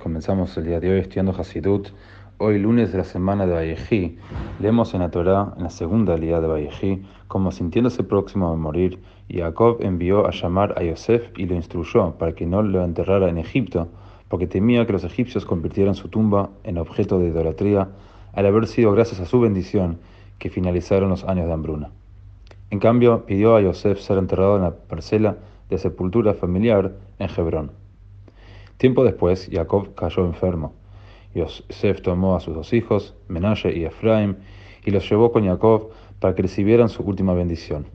Comenzamos el día de hoy estudiando Hasidut. Hoy, lunes de la semana de Vallejí, leemos en la Torá, en la segunda día de Vallejí, como sintiéndose próximo a morir, Jacob envió a llamar a Yosef y lo instruyó para que no lo enterrara en Egipto, porque temía que los egipcios convirtieran su tumba en objeto de idolatría, al haber sido gracias a su bendición que finalizaron los años de hambruna. En cambio, pidió a Yosef ser enterrado en la parcela de sepultura familiar en Hebrón. Tiempo después, Jacob cayó enfermo. Yosef tomó a sus dos hijos, Menashe y Efraim, y los llevó con Jacob para que recibieran su última bendición.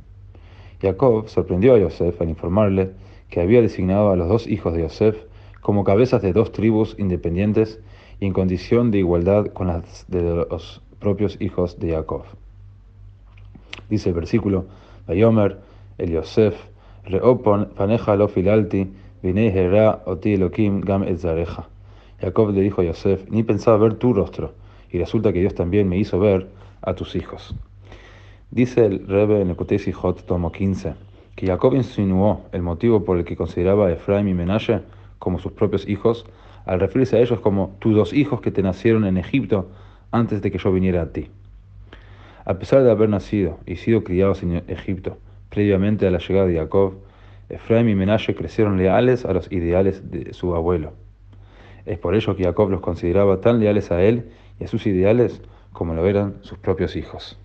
Jacob sorprendió a Yosef al informarle que había designado a los dos hijos de Yosef como cabezas de dos tribus independientes y en condición de igualdad con las de los propios hijos de Jacob. Dice el versículo, Vayomer, el Yosef, Reopon paneja lo filalti, gam Jacob le dijo a Yosef, ni pensaba ver tu rostro, y resulta que Dios también me hizo ver a tus hijos. Dice el Rebbe en el tomo 15, que Jacob insinuó el motivo por el que consideraba a Efraim y Menashe como sus propios hijos, al referirse a ellos como tus dos hijos que te nacieron en Egipto antes de que yo viniera a ti. A pesar de haber nacido y sido criados en Egipto previamente a la llegada de Jacob, Efraim y Menashe crecieron leales a los ideales de su abuelo. Es por ello que Jacob los consideraba tan leales a él y a sus ideales como lo eran sus propios hijos.